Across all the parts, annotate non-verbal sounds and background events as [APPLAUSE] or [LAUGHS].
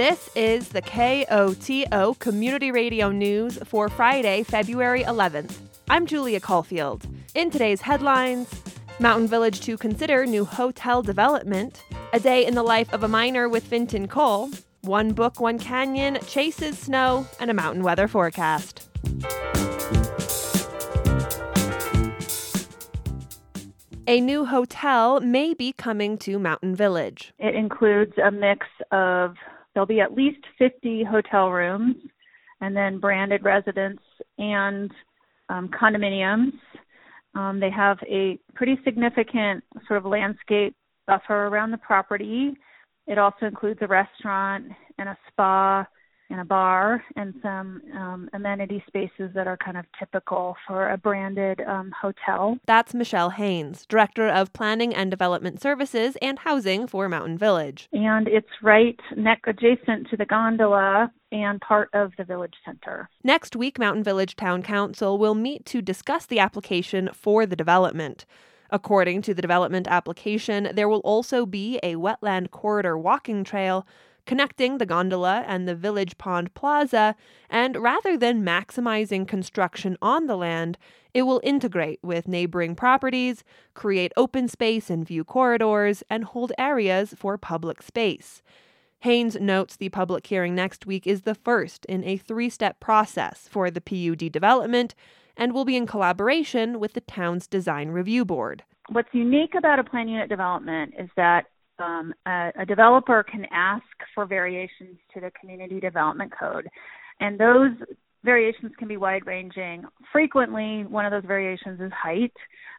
This is the KOTO Community Radio News for Friday, February 11th. I'm Julia Caulfield. In today's headlines, Mountain Village to consider new hotel development, a day in the life of a miner with Finton Cole, one book, one canyon, chases snow, and a mountain weather forecast. A new hotel may be coming to Mountain Village. It includes a mix of, there'll be at least 50 hotel rooms, and then branded residents and um, condominiums. Um, they have a pretty significant sort of landscape buffer around the property. It also includes a restaurant and a spa and a bar and some um, amenity spaces that are kind of typical for a branded um, hotel. That's Michelle Haynes, Director of Planning and Development Services and Housing for Mountain Village. And it's right neck adjacent to the gondola and part of the village center. Next week, Mountain Village Town Council will meet to discuss the application for the development. According to the development application, there will also be a wetland corridor walking trail connecting the gondola and the village pond plaza, and rather than maximizing construction on the land, it will integrate with neighboring properties, create open space and view corridors, and hold areas for public space. Haynes notes the public hearing next week is the first in a three step process for the PUD development and will be in collaboration with the town's design review board. What's unique about a plan unit development is that um, a, a developer can ask for variations to the community development code, and those variations can be wide ranging. Frequently, one of those variations is height,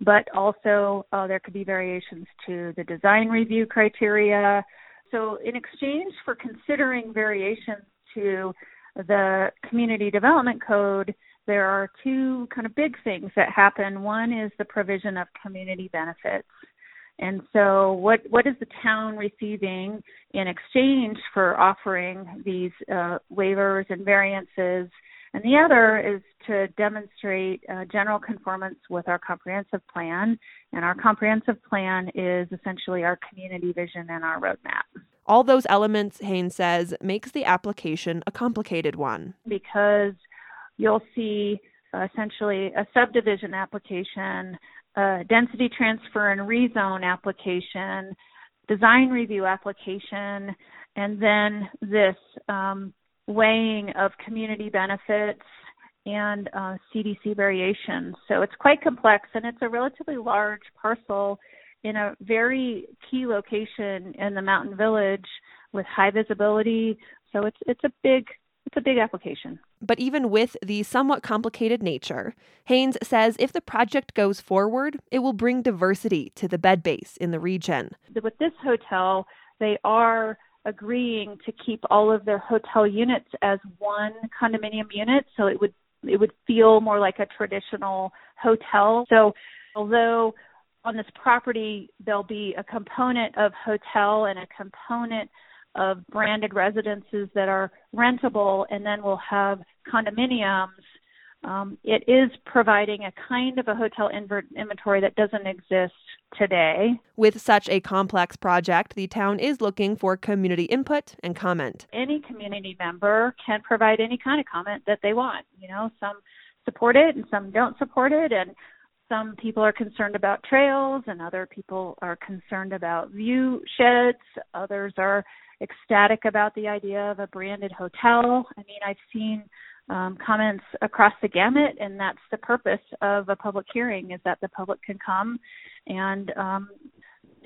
but also uh, there could be variations to the design review criteria. So, in exchange for considering variations to the community development code, there are two kind of big things that happen. One is the provision of community benefits. And so, what what is the town receiving in exchange for offering these uh, waivers and variances? And the other is to demonstrate uh, general conformance with our comprehensive plan. And our comprehensive plan is essentially our community vision and our roadmap. All those elements, Haynes says, makes the application a complicated one. Because you'll see essentially a subdivision application a density transfer and rezone application, design review application, and then this um, weighing of community benefits and uh, CDC variations. So it's quite complex and it's a relatively large parcel in a very key location in the mountain village with high visibility. So it's it's a big it's a big application. But even with the somewhat complicated nature, Haynes says if the project goes forward, it will bring diversity to the bed base in the region. With this hotel, they are agreeing to keep all of their hotel units as one condominium unit, so it would it would feel more like a traditional hotel. So although on this property there'll be a component of hotel and a component of branded residences that are rentable, and then we'll have condominiums. Um, it is providing a kind of a hotel inventory that doesn't exist today. With such a complex project, the town is looking for community input and comment. Any community member can provide any kind of comment that they want. You know, some support it and some don't support it, and some people are concerned about trails and other people are concerned about view sheds. Others are ecstatic about the idea of a branded hotel. I mean, I've seen um, comments across the gamut, and that's the purpose of a public hearing: is that the public can come and um,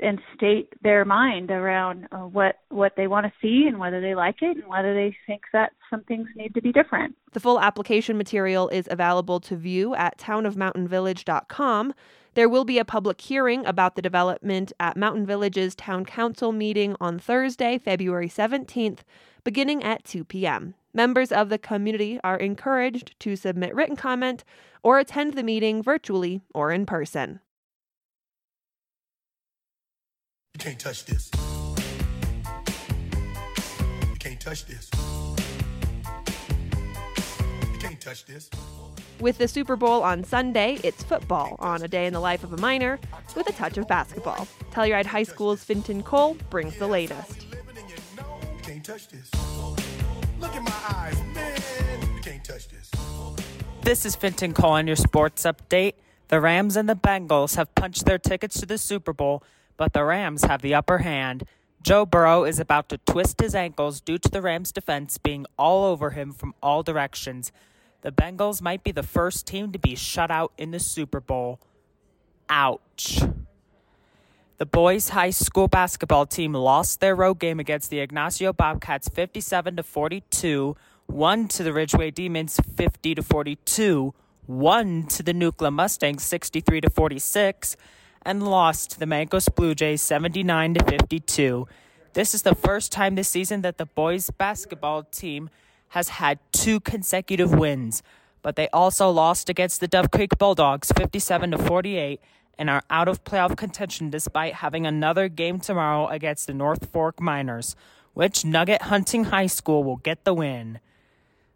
and state their mind around uh, what what they want to see and whether they like it and whether they think that some things need to be different. The full application material is available to view at townofmountainvillage.com. There will be a public hearing about the development at Mountain Village's Town Council meeting on Thursday, February 17th, beginning at 2 p.m. Members of the community are encouraged to submit written comment or attend the meeting virtually or in person. You can't touch this. You can't touch this. You can't touch this. With the Super Bowl on Sunday, it's football on a day in the life of a miner with a touch of basketball. Telluride High School's Finton Cole brings the latest. You can't touch this. Look in my eyes, man. You can't touch this. This is Finton Cole on your sports update. The Rams and the Bengals have punched their tickets to the Super Bowl, but the Rams have the upper hand. Joe Burrow is about to twist his ankles due to the Rams' defense being all over him from all directions. The Bengals might be the first team to be shut out in the Super Bowl. Ouch. The boys' high school basketball team lost their road game against the Ignacio Bobcats 57 to 42, won to the Ridgway Demons 50 to 42, won to the Nucla Mustangs 63 to 46, and lost to the Mancos Blue Jays 79 to 52. This is the first time this season that the boys' basketball team has had two consecutive wins, but they also lost against the Dove Creek Bulldogs 57 to 48 and are out of playoff contention despite having another game tomorrow against the North Fork Miners, which Nugget Hunting High School will get the win.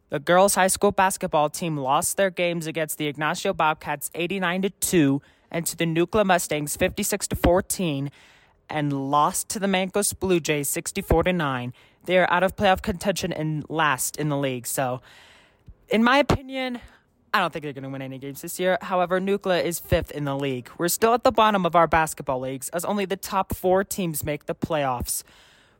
The girls' high school basketball team lost their games against the Ignacio Bobcats 89 to 2 and to the Nucla Mustangs 56 to 14 and lost to the Mancos Blue Jays 64 to 9. They are out of playoff contention and last in the league. So, in my opinion, I don't think they're going to win any games this year. However, Nucla is fifth in the league. We're still at the bottom of our basketball leagues as only the top four teams make the playoffs.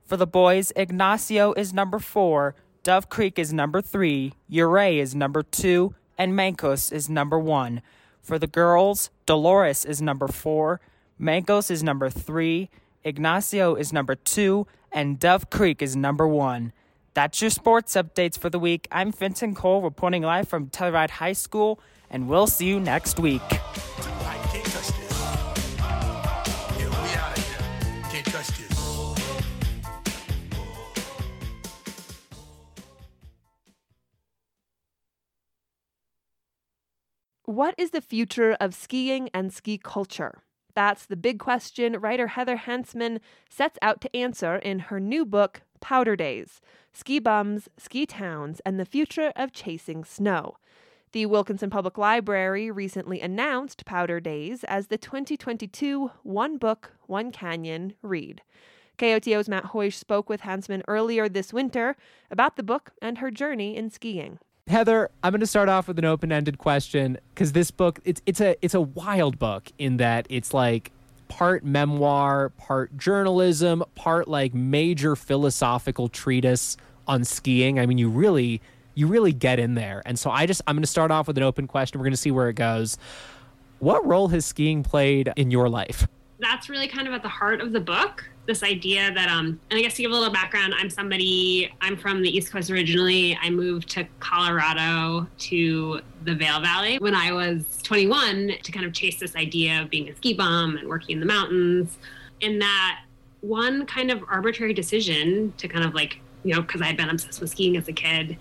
For the boys, Ignacio is number four, Dove Creek is number three, Ouray is number two, and Mancos is number one. For the girls, Dolores is number four, Mancos is number three, Ignacio is number two, and Dove Creek is number one. That's your sports updates for the week. I'm Finton Cole reporting live from Telluride High School, and we'll see you next week. What is the future of skiing and ski culture? That's the big question writer Heather Hansman sets out to answer in her new book, Powder Days Ski Bums, Ski Towns, and the Future of Chasing Snow. The Wilkinson Public Library recently announced Powder Days as the 2022 One Book, One Canyon read. KOTO's Matt Hoish spoke with Hansman earlier this winter about the book and her journey in skiing. Heather, I'm going to start off with an open-ended question because this book it's it's a it's a wild book in that it's like part memoir, part journalism, part like major philosophical treatise on skiing. I mean, you really you really get in there. And so I just I'm going to start off with an open question. We're going to see where it goes. What role has skiing played in your life? that's really kind of at the heart of the book this idea that um and i guess to give a little background i'm somebody i'm from the east coast originally i moved to colorado to the Vail Valley when I was 21 to kind of chase this idea of being a ski bum and working in the mountains. And that one kind of arbitrary decision to kind of like, you know, because I had been obsessed with skiing as a kid,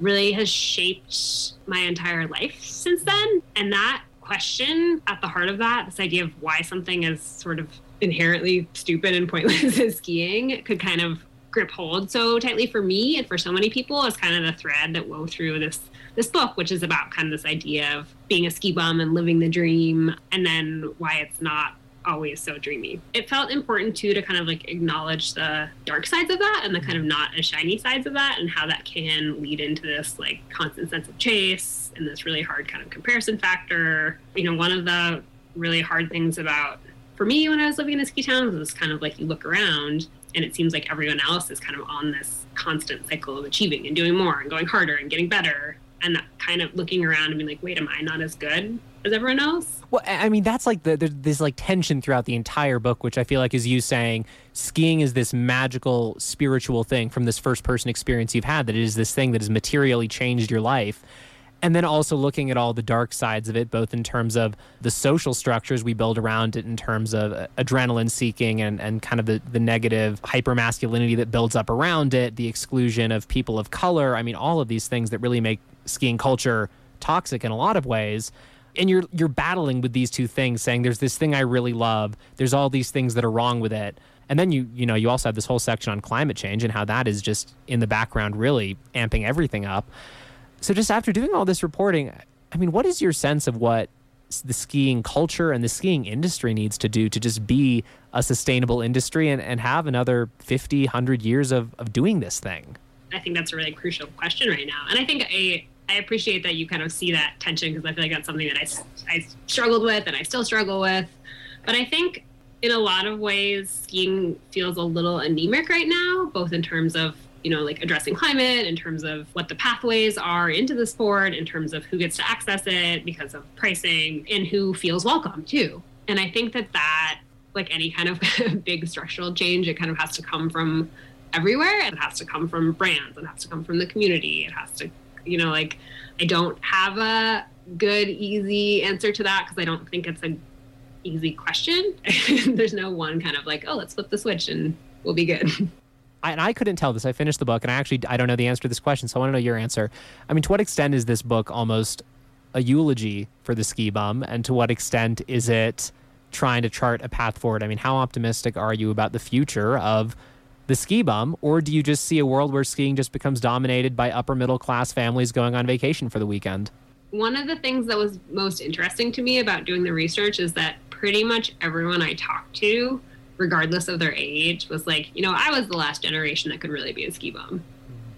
really has shaped my entire life since then. And that question at the heart of that, this idea of why something is sort of inherently stupid and pointless [LAUGHS] as skiing, could kind of grip hold so tightly for me and for so many people is kind of the thread that wove through this this book, which is about kind of this idea of being a ski bum and living the dream, and then why it's not always so dreamy. It felt important too to kind of like acknowledge the dark sides of that and the kind of not as shiny sides of that and how that can lead into this like constant sense of chase and this really hard kind of comparison factor. You know, one of the really hard things about for me when I was living in a ski town it was kind of like you look around and it seems like everyone else is kind of on this constant cycle of achieving and doing more and going harder and getting better and that kind of looking around and being like, wait, am I not as good as everyone else? Well, I mean, that's like the, there's this like tension throughout the entire book, which I feel like is you saying skiing is this magical spiritual thing from this first person experience you've had, that it is this thing that has materially changed your life. And then also looking at all the dark sides of it, both in terms of the social structures we build around it, in terms of uh, adrenaline seeking and, and kind of the, the negative hypermasculinity that builds up around it, the exclusion of people of color. I mean, all of these things that really make skiing culture toxic in a lot of ways. And you're you're battling with these two things saying there's this thing I really love there's all these things that are wrong with it. And then you you know you also have this whole section on climate change and how that is just in the background really amping everything up so just after doing all this reporting I mean what is your sense of what the skiing culture and the skiing industry needs to do to just be a sustainable industry and, and have another 50 100 years of, of doing this thing I think that's a really crucial question right now. And I think I, I appreciate that you kind of see that tension because I feel like that's something that I, I struggled with and I still struggle with. But I think in a lot of ways, skiing feels a little anemic right now, both in terms of you know, like addressing climate, in terms of what the pathways are into the sport, in terms of who gets to access it because of pricing, and who feels welcome too. And I think that that, like any kind of [LAUGHS] big structural change, it kind of has to come from everywhere. It has to come from brands. It has to come from the community. It has to, you know, like I don't have a good, easy answer to that because I don't think it's a easy question. [LAUGHS] There's no one kind of like, oh, let's flip the switch and we'll be good. [LAUGHS] I, and I couldn't tell this. I finished the book, and I actually I don't know the answer to this question, so I want to know your answer. I mean, to what extent is this book almost a eulogy for the ski bum, and to what extent is it trying to chart a path forward? I mean, how optimistic are you about the future of the ski bum, or do you just see a world where skiing just becomes dominated by upper middle class families going on vacation for the weekend? One of the things that was most interesting to me about doing the research is that pretty much everyone I talked to, regardless of their age, was like, you know, I was the last generation that could really be a ski bum.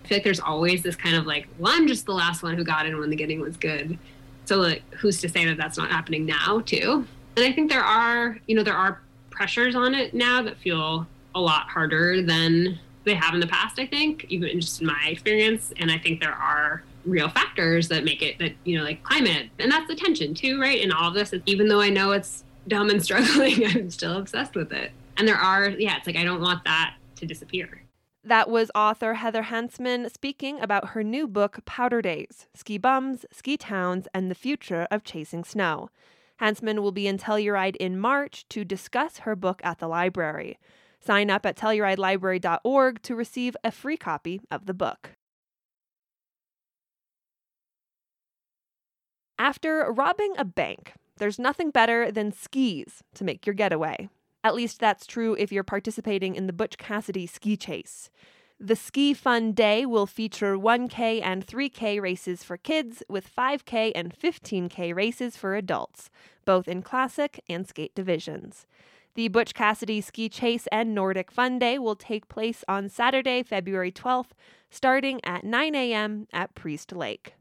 I feel like there's always this kind of like, well, I'm just the last one who got in when the getting was good. So, like, who's to say that that's not happening now, too? And I think there are, you know, there are pressures on it now that feel a lot harder than they have in the past, I think, even just in my experience. And I think there are real factors that make it that, you know, like climate. And that's the tension too, right? In all of this, even though I know it's dumb and [LAUGHS] struggling, I'm still obsessed with it. And there are, yeah, it's like I don't want that to disappear. That was author Heather Hansman speaking about her new book, Powder Days Ski Bums, Ski Towns, and the Future of Chasing Snow. Hansman will be in Telluride in March to discuss her book at the library. Sign up at TellurideLibrary.org to receive a free copy of the book. After robbing a bank, there's nothing better than skis to make your getaway. At least that's true if you're participating in the Butch Cassidy ski chase. The Ski Fun Day will feature 1K and 3K races for kids, with 5K and 15K races for adults, both in classic and skate divisions. The Butch Cassidy Ski Chase and Nordic Fun Day will take place on Saturday, February 12th, starting at 9 a.m. at Priest Lake.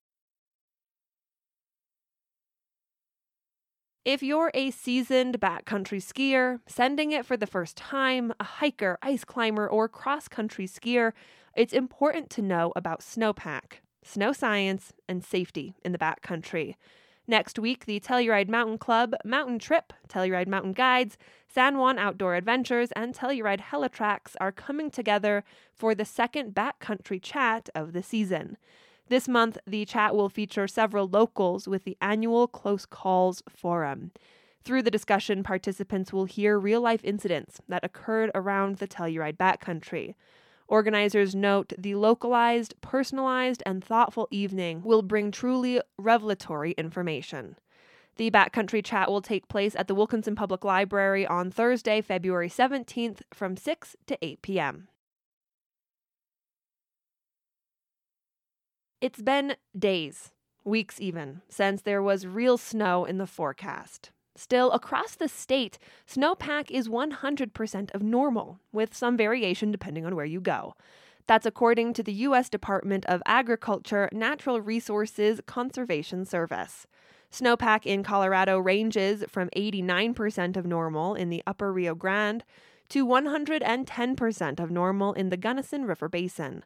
If you're a seasoned backcountry skier, sending it for the first time, a hiker, ice climber, or cross country skier, it's important to know about snowpack, snow science, and safety in the backcountry. Next week, the Telluride Mountain Club, Mountain Trip, Telluride Mountain Guides, San Juan Outdoor Adventures, and Telluride Helitrax are coming together for the second backcountry chat of the season. This month, the chat will feature several locals with the annual Close Calls Forum. Through the discussion, participants will hear real life incidents that occurred around the Telluride backcountry. Organizers note the localized, personalized, and thoughtful evening will bring truly revelatory information. The Backcountry Chat will take place at the Wilkinson Public Library on Thursday, February 17th from 6 to 8 p.m. It's been days, weeks even, since there was real snow in the forecast. Still, across the state, snowpack is 100% of normal, with some variation depending on where you go. That's according to the U.S. Department of Agriculture Natural Resources Conservation Service. Snowpack in Colorado ranges from 89% of normal in the upper Rio Grande to 110% of normal in the Gunnison River Basin.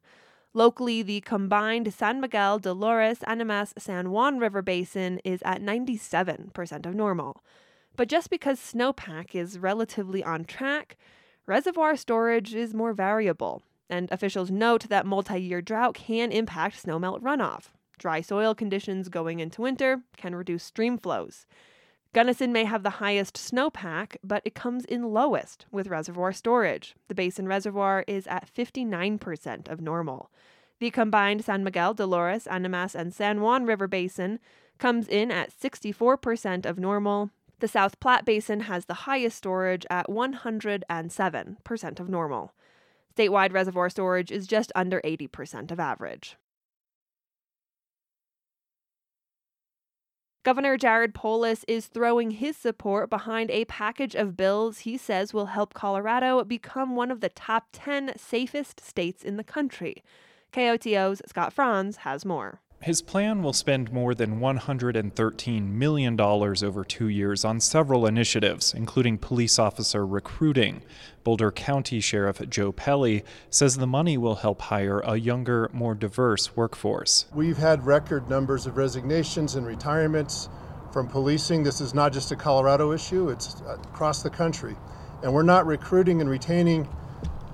Locally, the combined San Miguel, Dolores, Animas, San Juan River Basin is at 97% of normal. But just because snowpack is relatively on track, reservoir storage is more variable, and officials note that multi year drought can impact snowmelt runoff. Dry soil conditions going into winter can reduce stream flows. Gunnison may have the highest snowpack, but it comes in lowest with reservoir storage. The basin reservoir is at 59% of normal. The combined San Miguel, Dolores, Animas, and San Juan River Basin comes in at 64% of normal, the South Platte Basin has the highest storage at 107% of normal. Statewide reservoir storage is just under 80% of average. Governor Jared Polis is throwing his support behind a package of bills he says will help Colorado become one of the top 10 safest states in the country. KOTO's Scott Franz has more. His plan will spend more than $113 million over two years on several initiatives, including police officer recruiting. Boulder County Sheriff Joe Pelle says the money will help hire a younger, more diverse workforce. We've had record numbers of resignations and retirements from policing. This is not just a Colorado issue, it's across the country. And we're not recruiting and retaining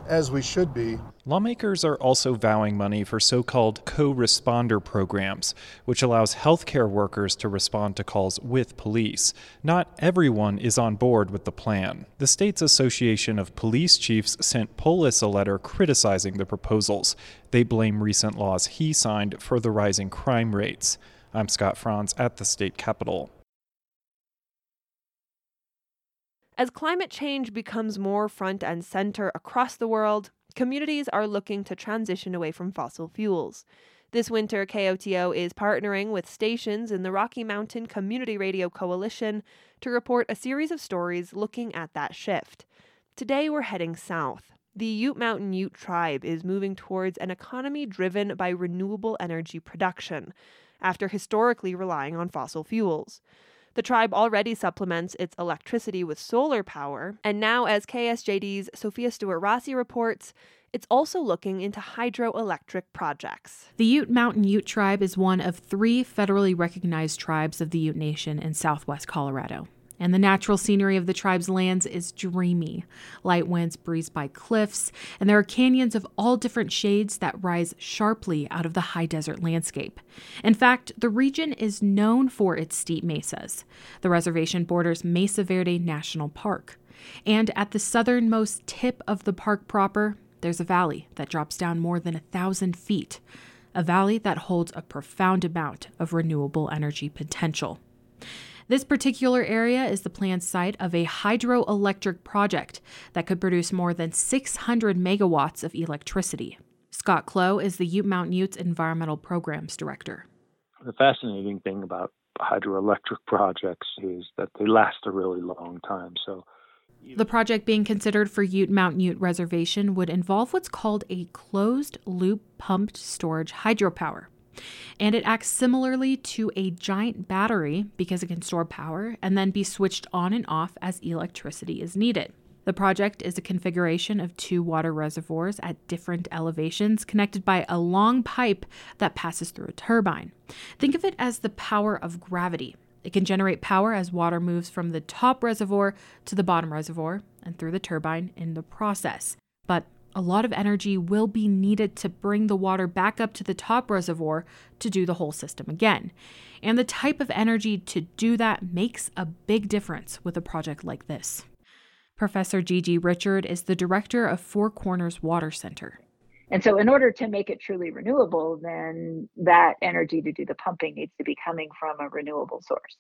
as we should be. Lawmakers are also vowing money for so called co responder programs, which allows healthcare workers to respond to calls with police. Not everyone is on board with the plan. The state's Association of Police Chiefs sent Polis a letter criticizing the proposals. They blame recent laws he signed for the rising crime rates. I'm Scott Franz at the state capitol. As climate change becomes more front and center across the world, communities are looking to transition away from fossil fuels. This winter, KOTO is partnering with stations in the Rocky Mountain Community Radio Coalition to report a series of stories looking at that shift. Today, we're heading south. The Ute Mountain Ute tribe is moving towards an economy driven by renewable energy production, after historically relying on fossil fuels. The tribe already supplements its electricity with solar power, and now, as KSJD's Sophia Stewart Rossi reports, it's also looking into hydroelectric projects. The Ute Mountain Ute tribe is one of three federally recognized tribes of the Ute Nation in southwest Colorado and the natural scenery of the tribe's lands is dreamy. Light winds breeze by cliffs, and there are canyons of all different shades that rise sharply out of the high desert landscape. In fact, the region is known for its steep mesas. The reservation borders Mesa Verde National Park. And at the southernmost tip of the park proper, there's a valley that drops down more than a thousand feet, a valley that holds a profound amount of renewable energy potential. This particular area is the planned site of a hydroelectric project that could produce more than 600 megawatts of electricity. Scott Clow is the Ute Mountain Utes Environmental Programs Director. The fascinating thing about hydroelectric projects is that they last a really long time. So the project being considered for Ute Mountain Ute Reservation would involve what's called a closed loop pumped storage hydropower. And it acts similarly to a giant battery because it can store power and then be switched on and off as electricity is needed. The project is a configuration of two water reservoirs at different elevations connected by a long pipe that passes through a turbine. Think of it as the power of gravity. It can generate power as water moves from the top reservoir to the bottom reservoir and through the turbine in the process. But a lot of energy will be needed to bring the water back up to the top reservoir to do the whole system again. And the type of energy to do that makes a big difference with a project like this. Professor Gigi Richard is the director of Four Corners Water Center. And so, in order to make it truly renewable, then that energy to do the pumping needs to be coming from a renewable source.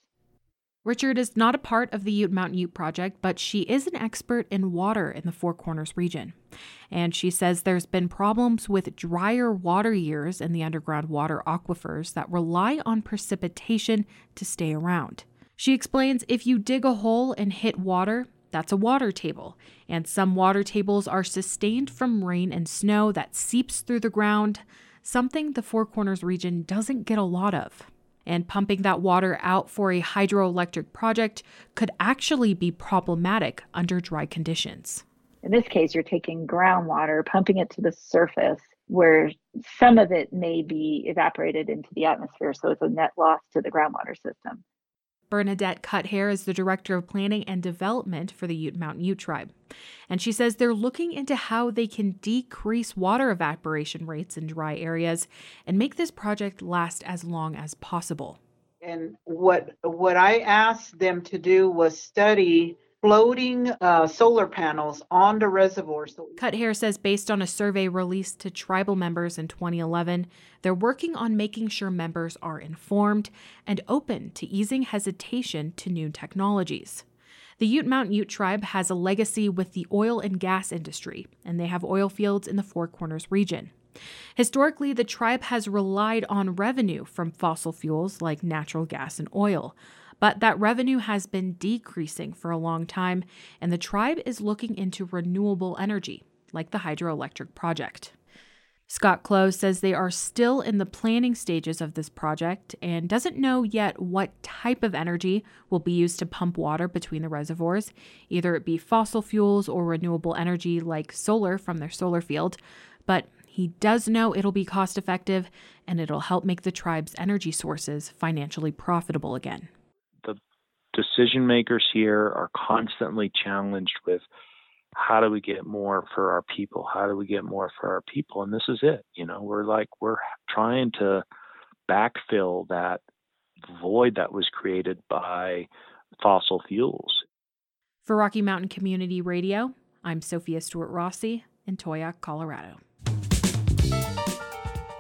Richard is not a part of the Ute Mountain Ute project, but she is an expert in water in the Four Corners region. And she says there's been problems with drier water years in the underground water aquifers that rely on precipitation to stay around. She explains if you dig a hole and hit water, that's a water table. And some water tables are sustained from rain and snow that seeps through the ground, something the Four Corners region doesn't get a lot of and pumping that water out for a hydroelectric project could actually be problematic under dry conditions. In this case, you're taking groundwater, pumping it to the surface where some of it may be evaporated into the atmosphere. So it's a net loss to the groundwater system. Bernadette Cuthair is the Director of Planning and Development for the Ute Mountain Ute Tribe. And she says they're looking into how they can decrease water evaporation rates in dry areas and make this project last as long as possible. And what what I asked them to do was study floating uh, solar panels on the reservoirs. Cut Cuthair says, based on a survey released to tribal members in 2011, they're working on making sure members are informed and open to easing hesitation to new technologies. The Ute Mountain Ute tribe has a legacy with the oil and gas industry, and they have oil fields in the Four Corners region. Historically, the tribe has relied on revenue from fossil fuels like natural gas and oil, but that revenue has been decreasing for a long time, and the tribe is looking into renewable energy, like the hydroelectric project. Scott Clow says they are still in the planning stages of this project and doesn't know yet what type of energy will be used to pump water between the reservoirs, either it be fossil fuels or renewable energy like solar from their solar field. But he does know it'll be cost effective and it'll help make the tribe's energy sources financially profitable again. Decision makers here are constantly challenged with how do we get more for our people? How do we get more for our people? And this is it. You know, we're like, we're trying to backfill that void that was created by fossil fuels. For Rocky Mountain Community Radio, I'm Sophia Stewart Rossi in Towaoc, Colorado.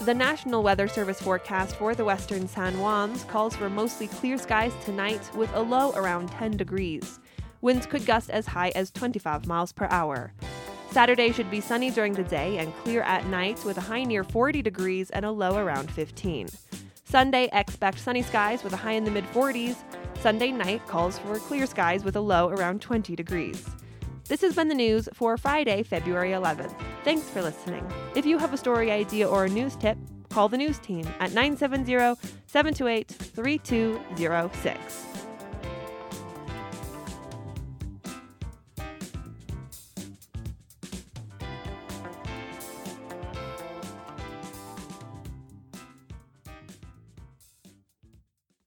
The National Weather Service forecast for the western San Juans calls for mostly clear skies tonight with a low around 10 degrees. Winds could gust as high as 25 miles per hour. Saturday should be sunny during the day and clear at night with a high near 40 degrees and a low around 15. Sunday, expect sunny skies with a high in the mid 40s. Sunday night calls for clear skies with a low around 20 degrees. This has been the news for Friday, February 11th. Thanks for listening. If you have a story idea or a news tip, call the news team at 970 728 3206.